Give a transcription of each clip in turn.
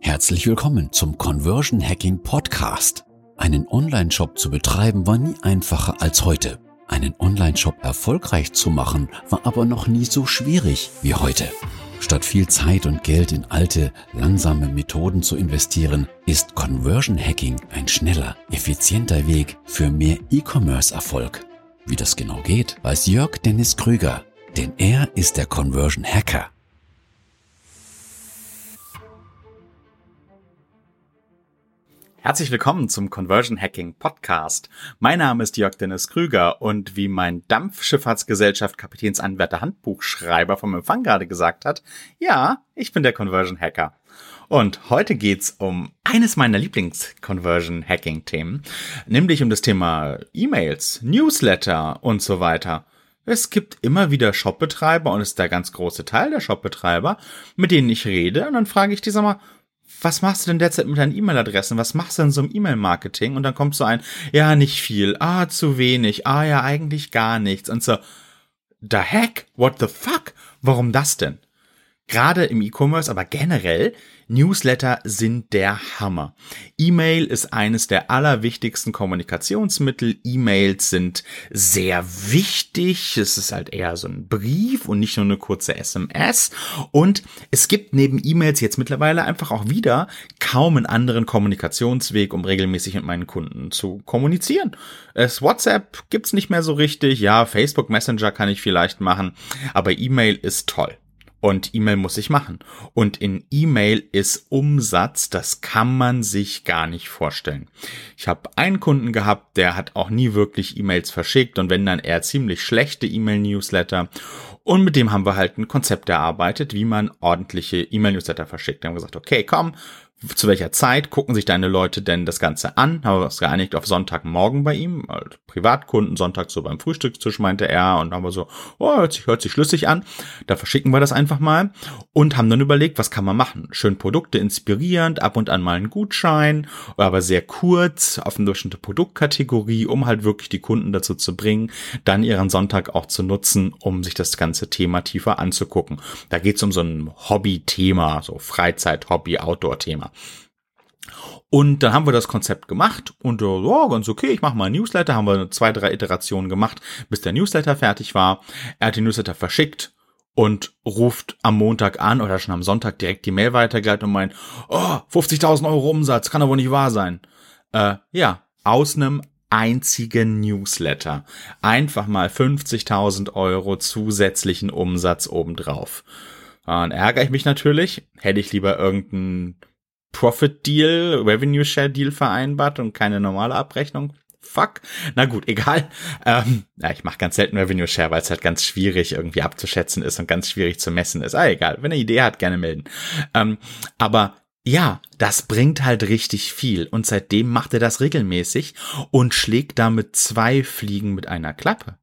Herzlich willkommen zum Conversion Hacking Podcast. Einen Online-Shop zu betreiben war nie einfacher als heute. Einen Online-Shop erfolgreich zu machen war aber noch nie so schwierig wie heute. Statt viel Zeit und Geld in alte, langsame Methoden zu investieren, ist Conversion Hacking ein schneller, effizienter Weg für mehr E-Commerce-Erfolg. Wie das genau geht, weiß Jörg Dennis Krüger, denn er ist der Conversion Hacker. Herzlich willkommen zum Conversion Hacking Podcast. Mein Name ist Jörg Dennis Krüger und wie mein Dampfschifffahrtsgesellschaft Kapitänsanwärter Handbuchschreiber vom Empfang gerade gesagt hat, ja, ich bin der Conversion Hacker. Und heute geht's um eines meiner Lieblings-Conversion-Hacking-Themen, nämlich um das Thema E-Mails, Newsletter und so weiter. Es gibt immer wieder Shopbetreiber und es ist der ganz große Teil der Shopbetreiber, mit denen ich rede und dann frage ich die, sag mal, was machst du denn derzeit mit deinen E-Mail-Adressen? Was machst du denn so im E-Mail-Marketing? Und dann kommt so ein, ja, nicht viel, ah, zu wenig, ah, ja, eigentlich gar nichts. Und so, the heck? What the fuck? Warum das denn? Gerade im E-Commerce, aber generell Newsletter sind der Hammer. E-Mail ist eines der allerwichtigsten Kommunikationsmittel. E-Mails sind sehr wichtig. Es ist halt eher so ein Brief und nicht nur eine kurze SMS. Und es gibt neben E-Mails jetzt mittlerweile einfach auch wieder kaum einen anderen Kommunikationsweg, um regelmäßig mit meinen Kunden zu kommunizieren. Es WhatsApp gibt's nicht mehr so richtig. Ja, Facebook Messenger kann ich vielleicht machen, aber E-Mail ist toll. Und E-Mail muss ich machen. Und in E-Mail ist Umsatz, das kann man sich gar nicht vorstellen. Ich habe einen Kunden gehabt, der hat auch nie wirklich E-Mails verschickt und wenn dann eher ziemlich schlechte E-Mail-Newsletter. Und mit dem haben wir halt ein Konzept erarbeitet, wie man ordentliche E-Mail-Newsletter verschickt. Wir haben gesagt, okay, komm, zu welcher Zeit gucken sich deine Leute denn das Ganze an? Haben wir uns geeinigt auf Sonntagmorgen bei ihm, also Privatkunden, Sonntag so beim Frühstückstisch meinte er und haben wir so, oh, hört sich, hört sich schlüssig an. Da verschicken wir das einfach mal und haben dann überlegt, was kann man machen? Schön Produkte inspirierend, ab und an mal einen Gutschein, aber sehr kurz auf eine bestimmte Produktkategorie, um halt wirklich die Kunden dazu zu bringen, dann ihren Sonntag auch zu nutzen, um sich das ganze Thema tiefer anzugucken. Da geht es um so ein Hobby-Thema, so Freizeit, Hobby, Outdoor-Thema. Und dann haben wir das Konzept gemacht und oh, ganz okay, ich mache mal ein Newsletter, haben wir zwei, drei Iterationen gemacht, bis der Newsletter fertig war. Er hat den Newsletter verschickt und ruft am Montag an oder schon am Sonntag direkt die Mail weitergeleitet und meint, oh, 50.000 Euro Umsatz, kann aber nicht wahr sein. Äh, ja, aus einem einzigen Newsletter. Einfach mal 50.000 Euro zusätzlichen Umsatz obendrauf. Dann ärgere ich mich natürlich. Hätte ich lieber irgendeinen Profit Deal, Revenue Share Deal vereinbart und keine normale Abrechnung. Fuck. Na gut, egal. Ähm, ja, ich mache ganz selten Revenue Share, weil es halt ganz schwierig irgendwie abzuschätzen ist und ganz schwierig zu messen ist. Ah, egal. Wenn er Idee hat, gerne melden. Ähm, aber ja, das bringt halt richtig viel. Und seitdem macht er das regelmäßig und schlägt damit zwei Fliegen mit einer Klappe.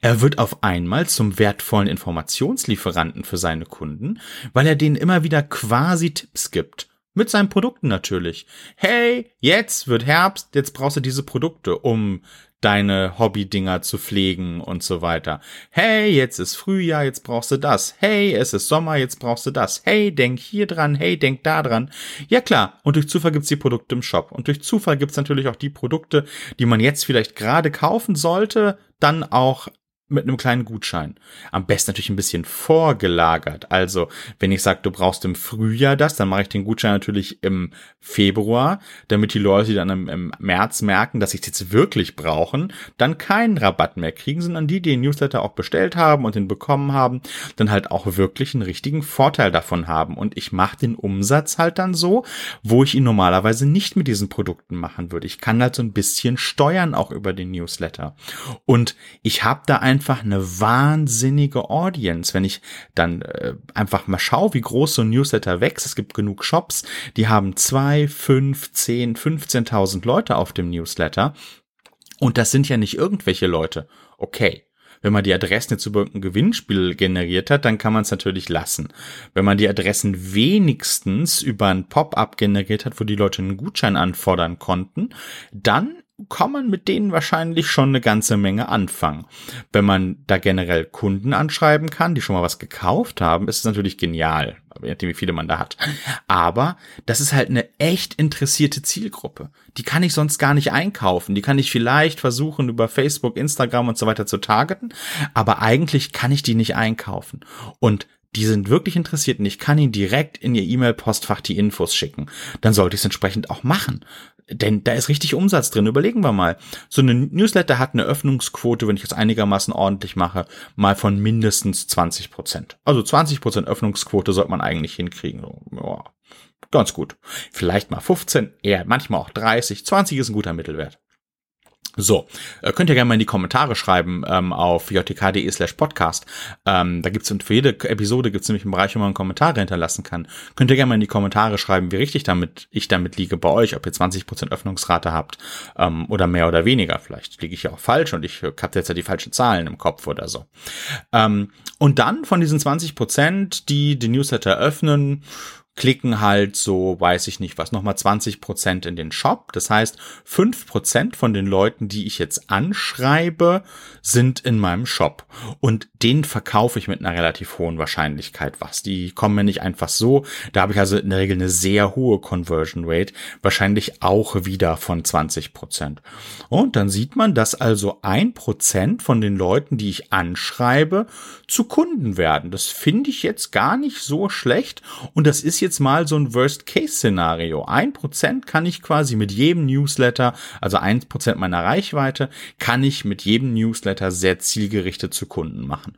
Er wird auf einmal zum wertvollen Informationslieferanten für seine Kunden, weil er denen immer wieder quasi Tipps gibt mit seinen Produkten natürlich. Hey, jetzt wird Herbst, jetzt brauchst du diese Produkte, um deine Hobby-Dinger zu pflegen und so weiter. Hey, jetzt ist Frühjahr, jetzt brauchst du das. Hey, es ist Sommer, jetzt brauchst du das. Hey, denk hier dran, hey, denk da dran. Ja klar, und durch Zufall gibt's die Produkte im Shop. Und durch Zufall gibt's natürlich auch die Produkte, die man jetzt vielleicht gerade kaufen sollte, dann auch mit einem kleinen Gutschein. Am besten natürlich ein bisschen vorgelagert. Also, wenn ich sage, du brauchst im Frühjahr das, dann mache ich den Gutschein natürlich im Februar, damit die Leute, dann im, im März merken, dass sie es jetzt wirklich brauchen, dann keinen Rabatt mehr kriegen, sondern die, die den Newsletter auch bestellt haben und den bekommen haben, dann halt auch wirklich einen richtigen Vorteil davon haben. Und ich mache den Umsatz halt dann so, wo ich ihn normalerweise nicht mit diesen Produkten machen würde. Ich kann halt so ein bisschen steuern auch über den Newsletter. Und ich habe da ein einfach eine wahnsinnige Audience. Wenn ich dann äh, einfach mal schaue, wie groß so ein Newsletter wächst, es gibt genug Shops, die haben zwei, fünf, zehn, 15.000 Leute auf dem Newsletter. Und das sind ja nicht irgendwelche Leute. Okay. Wenn man die Adressen jetzt über irgendein Gewinnspiel generiert hat, dann kann man es natürlich lassen. Wenn man die Adressen wenigstens über ein Pop-up generiert hat, wo die Leute einen Gutschein anfordern konnten, dann kann man mit denen wahrscheinlich schon eine ganze Menge anfangen. Wenn man da generell Kunden anschreiben kann, die schon mal was gekauft haben, ist es natürlich genial, je nachdem wie viele man da hat. Aber das ist halt eine echt interessierte Zielgruppe. Die kann ich sonst gar nicht einkaufen. Die kann ich vielleicht versuchen über Facebook, Instagram und so weiter zu targeten, aber eigentlich kann ich die nicht einkaufen. Und die sind wirklich interessiert und ich kann ihnen direkt in ihr E-Mail-Postfach die Infos schicken. Dann sollte ich es entsprechend auch machen. Denn da ist richtig Umsatz drin. Überlegen wir mal. So eine Newsletter hat eine Öffnungsquote, wenn ich es einigermaßen ordentlich mache, mal von mindestens 20 Prozent. Also 20 Prozent Öffnungsquote sollte man eigentlich hinkriegen. Ja, ganz gut. Vielleicht mal 15, eher manchmal auch 30. 20 ist ein guter Mittelwert. So, äh, könnt ihr gerne mal in die Kommentare schreiben ähm, auf jtk.de slash podcast. Ähm, da gibt's für jede Episode gibt's nämlich einen Bereich, wo man Kommentare hinterlassen kann. Könnt ihr gerne mal in die Kommentare schreiben, wie richtig damit ich damit liege bei euch, ob ihr 20% Öffnungsrate habt ähm, oder mehr oder weniger. Vielleicht liege ich ja auch falsch und ich habe jetzt ja die falschen Zahlen im Kopf oder so. Ähm, und dann von diesen 20%, die den Newsletter öffnen, klicken halt so, weiß ich nicht was, nochmal 20 Prozent in den Shop. Das heißt, fünf Prozent von den Leuten, die ich jetzt anschreibe, sind in meinem Shop. Und den verkaufe ich mit einer relativ hohen Wahrscheinlichkeit was. Die kommen mir nicht einfach so. Da habe ich also in der Regel eine sehr hohe Conversion Rate. Wahrscheinlich auch wieder von 20 Prozent. Und dann sieht man, dass also ein Prozent von den Leuten, die ich anschreibe, zu Kunden werden. Das finde ich jetzt gar nicht so schlecht. Und das ist jetzt jetzt mal so ein Worst-Case-Szenario. Ein Prozent kann ich quasi mit jedem Newsletter, also ein Prozent meiner Reichweite, kann ich mit jedem Newsletter sehr zielgerichtet zu Kunden machen.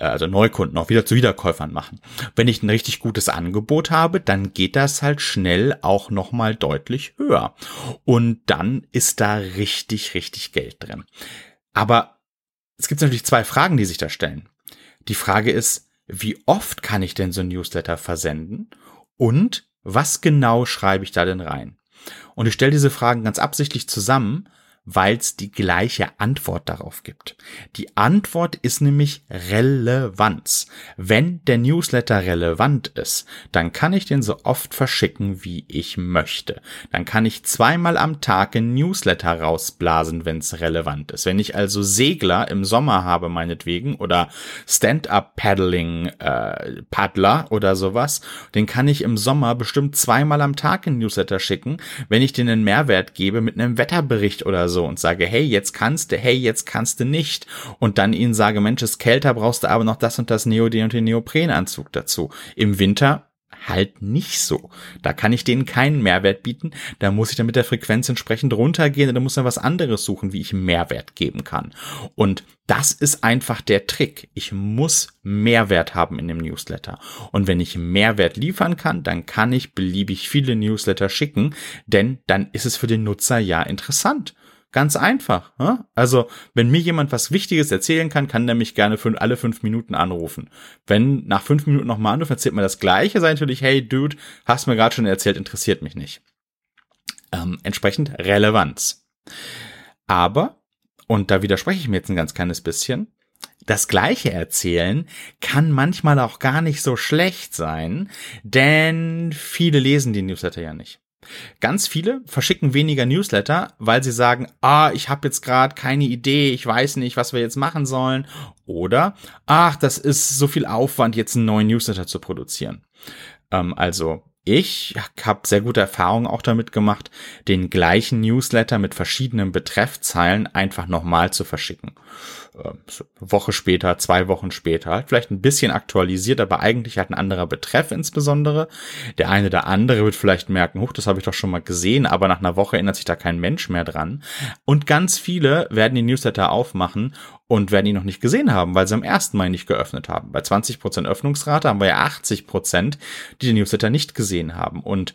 Äh, also Neukunden auch wieder zu Wiederkäufern machen. Wenn ich ein richtig gutes Angebot habe, dann geht das halt schnell auch nochmal deutlich höher. Und dann ist da richtig, richtig Geld drin. Aber es gibt natürlich zwei Fragen, die sich da stellen. Die Frage ist, wie oft kann ich denn so ein Newsletter versenden? Und was genau schreibe ich da denn rein? Und ich stelle diese Fragen ganz absichtlich zusammen, weil es die gleiche Antwort darauf gibt. Die Antwort ist nämlich Relevanz. Wenn der Newsletter relevant ist, dann kann ich den so oft verschicken, wie ich möchte. Dann kann ich zweimal am Tag ein Newsletter rausblasen, wenn es relevant ist. Wenn ich also Segler im Sommer habe, meinetwegen, oder Stand-up-Paddling äh, oder sowas, den kann ich im Sommer bestimmt zweimal am Tag ein Newsletter schicken, wenn ich denen einen Mehrwert gebe mit einem Wetterbericht oder so und sage, hey, jetzt kannst du, hey, jetzt kannst du nicht. Und dann ihnen sage, Mensch, es ist kälter, brauchst du aber noch das und das Neodin und den Neoprenanzug dazu. Im Winter halt nicht so. Da kann ich denen keinen Mehrwert bieten. Da muss ich dann mit der Frequenz entsprechend runtergehen. Da muss dann was anderes suchen, wie ich Mehrwert geben kann. Und das ist einfach der Trick. Ich muss Mehrwert haben in dem Newsletter. Und wenn ich Mehrwert liefern kann, dann kann ich beliebig viele Newsletter schicken, denn dann ist es für den Nutzer ja interessant. Ganz einfach. Ne? Also, wenn mir jemand was Wichtiges erzählen kann, kann der mich gerne für alle fünf Minuten anrufen. Wenn nach fünf Minuten nochmal anruft, erzählt mir das Gleiche, sei natürlich, hey Dude, hast mir gerade schon erzählt, interessiert mich nicht. Ähm, entsprechend Relevanz. Aber, und da widerspreche ich mir jetzt ein ganz kleines bisschen, das gleiche erzählen kann manchmal auch gar nicht so schlecht sein, denn viele lesen die Newsletter ja nicht. Ganz viele verschicken weniger Newsletter, weil sie sagen, ah, ich habe jetzt gerade keine Idee, ich weiß nicht, was wir jetzt machen sollen. Oder, ach, das ist so viel Aufwand, jetzt einen neuen Newsletter zu produzieren. Ähm, also ich habe sehr gute Erfahrungen auch damit gemacht, den gleichen Newsletter mit verschiedenen Betreffzeilen einfach nochmal zu verschicken. Äh, Woche später, zwei Wochen später, halt vielleicht ein bisschen aktualisiert, aber eigentlich hat ein anderer Betreff insbesondere. Der eine oder andere wird vielleicht merken, huch, das habe ich doch schon mal gesehen, aber nach einer Woche erinnert sich da kein Mensch mehr dran. Und ganz viele werden die Newsletter aufmachen und werden ihn noch nicht gesehen haben, weil sie am ersten Mal nicht geöffnet haben. Bei 20% Öffnungsrate haben wir ja 80%, die den Newsletter nicht gesehen haben. Und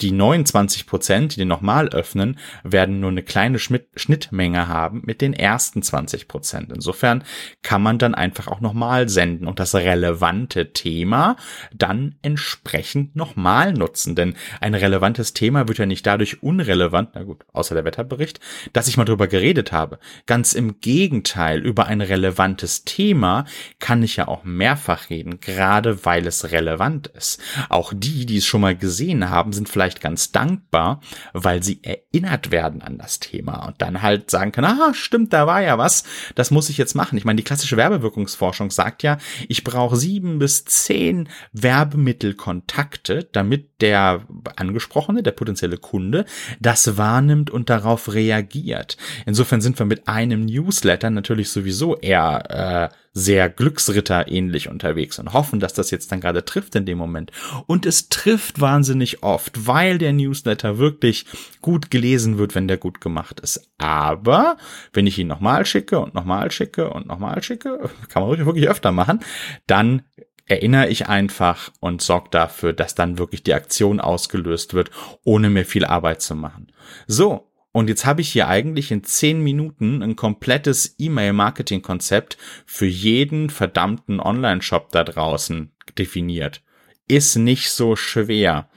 die 29 Prozent, die den nochmal öffnen, werden nur eine kleine Schnittmenge haben mit den ersten 20 Prozent. Insofern kann man dann einfach auch nochmal senden und das relevante Thema dann entsprechend nochmal nutzen. Denn ein relevantes Thema wird ja nicht dadurch unrelevant, na gut, außer der Wetterbericht, dass ich mal drüber geredet habe. Ganz im Gegenteil, über ein relevantes Thema kann ich ja auch mehrfach reden, gerade weil es relevant ist. Auch die, die es schon mal gesehen haben, sind vielleicht ganz dankbar, weil sie erinnert werden an das Thema und dann halt sagen können, ah, stimmt, da war ja was, das muss ich jetzt machen. Ich meine, die klassische Werbewirkungsforschung sagt ja, ich brauche sieben bis zehn Werbemittelkontakte, damit der angesprochene, der potenzielle Kunde, das wahrnimmt und darauf reagiert. Insofern sind wir mit einem Newsletter natürlich sowieso eher äh, sehr Glücksritter ähnlich unterwegs und hoffen, dass das jetzt dann gerade trifft in dem Moment. Und es trifft wahnsinnig oft, weil der Newsletter wirklich gut gelesen wird, wenn der gut gemacht ist. Aber wenn ich ihn nochmal schicke und nochmal schicke und nochmal schicke, kann man wirklich öfter machen, dann erinnere ich einfach und sorge dafür, dass dann wirklich die Aktion ausgelöst wird, ohne mir viel Arbeit zu machen. So, und jetzt habe ich hier eigentlich in zehn Minuten ein komplettes E-Mail-Marketing-Konzept für jeden verdammten Online-Shop da draußen definiert. Ist nicht so schwer.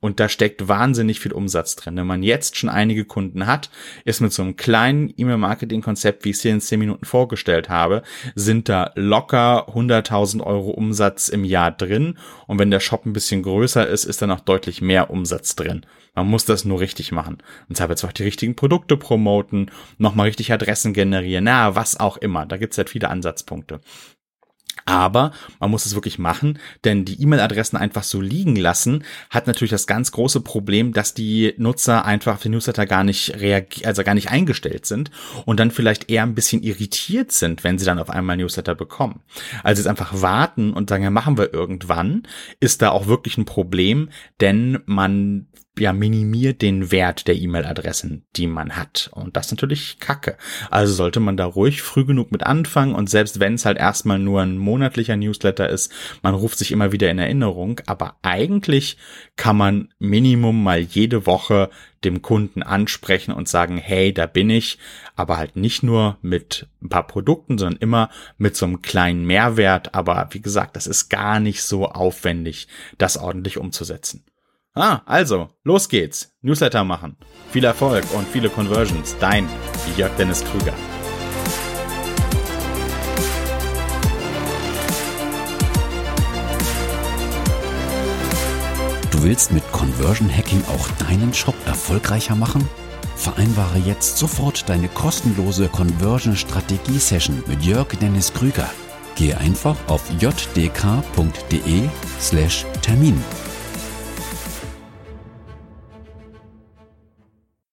Und da steckt wahnsinnig viel Umsatz drin. Wenn man jetzt schon einige Kunden hat, ist mit so einem kleinen E-Mail-Marketing-Konzept, wie ich es hier in 10 Minuten vorgestellt habe, sind da locker 100.000 Euro Umsatz im Jahr drin. Und wenn der Shop ein bisschen größer ist, ist da noch deutlich mehr Umsatz drin. Man muss das nur richtig machen. Und zwar jetzt auch die richtigen Produkte promoten, nochmal richtig Adressen generieren, na, was auch immer. Da gibt's halt viele Ansatzpunkte. Aber man muss es wirklich machen, denn die E-Mail-Adressen einfach so liegen lassen, hat natürlich das ganz große Problem, dass die Nutzer einfach auf den Newsletter gar nicht reagieren, also gar nicht eingestellt sind und dann vielleicht eher ein bisschen irritiert sind, wenn sie dann auf einmal Newsletter bekommen. Also jetzt einfach warten und sagen, ja, machen wir irgendwann, ist da auch wirklich ein Problem, denn man ja, minimiert den Wert der E-Mail-Adressen, die man hat. Und das ist natürlich kacke. Also sollte man da ruhig früh genug mit anfangen und selbst wenn es halt erstmal nur ein monatlicher Newsletter ist, man ruft sich immer wieder in Erinnerung, aber eigentlich kann man Minimum mal jede Woche dem Kunden ansprechen und sagen, hey, da bin ich, aber halt nicht nur mit ein paar Produkten, sondern immer mit so einem kleinen Mehrwert. Aber wie gesagt, das ist gar nicht so aufwendig, das ordentlich umzusetzen. Ah, also, los geht's. Newsletter machen. Viel Erfolg und viele Conversions. Dein Jörg Dennis Krüger. Du willst mit Conversion Hacking auch deinen Shop erfolgreicher machen? Vereinbare jetzt sofort deine kostenlose Conversion Strategie Session mit Jörg Dennis Krüger. Gehe einfach auf jdk.de slash Termin